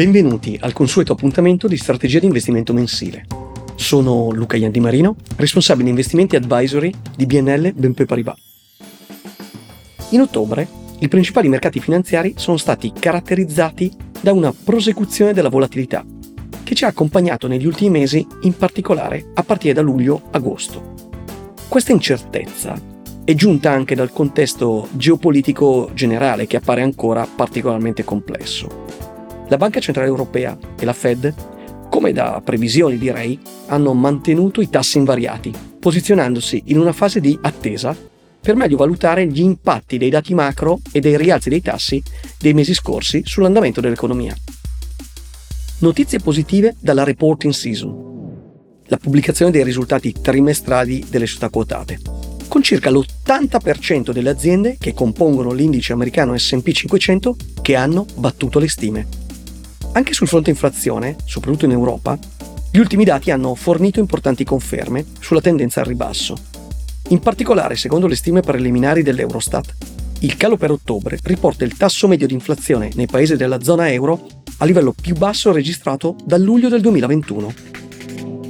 Benvenuti al consueto appuntamento di strategia di investimento mensile. Sono Luca Iandi Marino, responsabile investimenti advisory di BNL BNP Paribas. In ottobre, i principali mercati finanziari sono stati caratterizzati da una prosecuzione della volatilità, che ci ha accompagnato negli ultimi mesi, in particolare a partire da luglio-agosto. Questa incertezza è giunta anche dal contesto geopolitico generale che appare ancora particolarmente complesso. La Banca Centrale Europea e la Fed, come da previsioni direi, hanno mantenuto i tassi invariati, posizionandosi in una fase di attesa per meglio valutare gli impatti dei dati macro e dei rialzi dei tassi dei mesi scorsi sull'andamento dell'economia. Notizie positive dalla reporting season. La pubblicazione dei risultati trimestrali delle società quotate. Con circa l'80% delle aziende che compongono l'indice americano SP 500 che hanno battuto le stime. Anche sul fronte inflazione, soprattutto in Europa, gli ultimi dati hanno fornito importanti conferme sulla tendenza al ribasso. In particolare, secondo le stime preliminari dell'Eurostat, il calo per ottobre riporta il tasso medio di inflazione nei paesi della zona euro a livello più basso registrato dal luglio del 2021.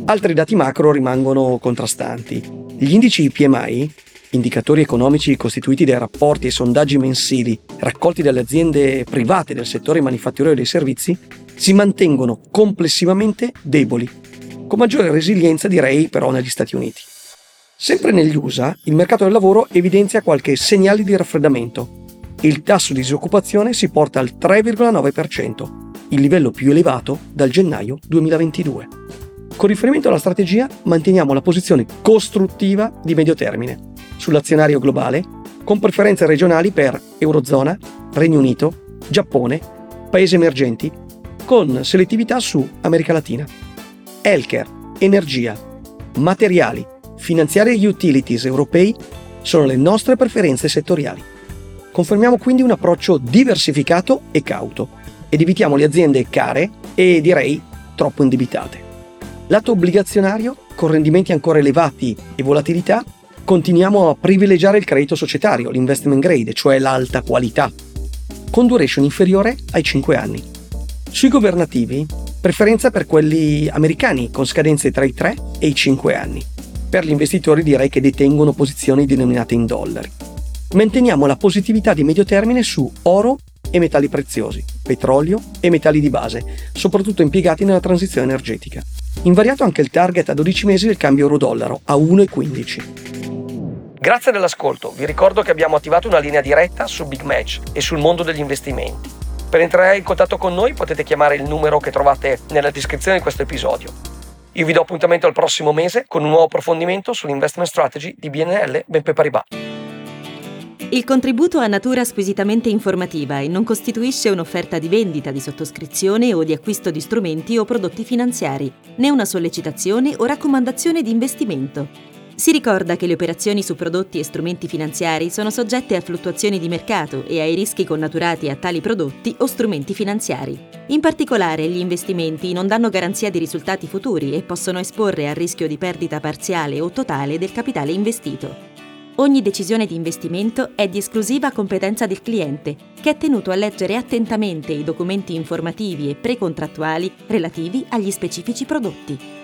Altri dati macro rimangono contrastanti. Gli indici PMI, indicatori economici costituiti dai rapporti e sondaggi mensili raccolti dalle aziende private del settore manifatturiero e dei servizi, si mantengono complessivamente deboli, con maggiore resilienza direi però negli Stati Uniti. Sempre negli USA, il mercato del lavoro evidenzia qualche segnale di raffreddamento. Il tasso di disoccupazione si porta al 3,9%, il livello più elevato dal gennaio 2022. Con riferimento alla strategia, manteniamo la posizione costruttiva di medio termine sull'azionario globale, con preferenze regionali per Eurozona, Regno Unito, Giappone, paesi emergenti, con selettività su America Latina. Healthcare, energia, materiali, finanziari e utilities europei sono le nostre preferenze settoriali. Confermiamo quindi un approccio diversificato e cauto ed evitiamo le aziende care e direi troppo indebitate. Lato obbligazionario, con rendimenti ancora elevati e volatilità, continuiamo a privilegiare il credito societario, l'investment grade, cioè l'alta qualità, con duration inferiore ai 5 anni. Sui governativi, preferenza per quelli americani con scadenze tra i 3 e i 5 anni per gli investitori direi che detengono posizioni denominate in dollari. Manteniamo la positività di medio termine su oro e metalli preziosi, petrolio e metalli di base, soprattutto impiegati nella transizione energetica. Invariato anche il target a 12 mesi del cambio euro-dollaro a 1,15. Grazie dell'ascolto, vi ricordo che abbiamo attivato una linea diretta su Big Match e sul mondo degli investimenti. Per entrare in contatto con noi potete chiamare il numero che trovate nella descrizione di questo episodio. Io vi do appuntamento al prossimo mese con un nuovo approfondimento sull'investment strategy di BNL BNP Paribas. Il contributo ha natura squisitamente informativa e non costituisce un'offerta di vendita, di sottoscrizione o di acquisto di strumenti o prodotti finanziari, né una sollecitazione o raccomandazione di investimento. Si ricorda che le operazioni su prodotti e strumenti finanziari sono soggette a fluttuazioni di mercato e ai rischi connaturati a tali prodotti o strumenti finanziari. In particolare, gli investimenti non danno garanzia di risultati futuri e possono esporre al rischio di perdita parziale o totale del capitale investito. Ogni decisione di investimento è di esclusiva competenza del cliente, che è tenuto a leggere attentamente i documenti informativi e precontrattuali relativi agli specifici prodotti.